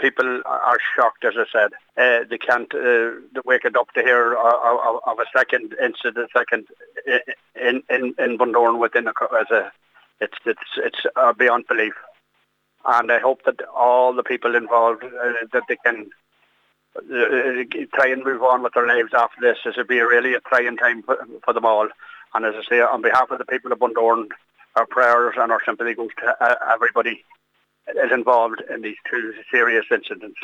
people are shocked, as I said. Uh, they can't uh, wake it up to hear of, of, a second incident, second in in in Bundoran within a, as a it's it's it's uh, beyond belief. And I hope that all the people involved uh, that they can uh, try and move on with their lives after this. This will be a really a trying time for, for them all. And as I say, on behalf of the people of Bundoran, our prayers and our sympathy goes to uh, everybody is involved in these two serious incidents.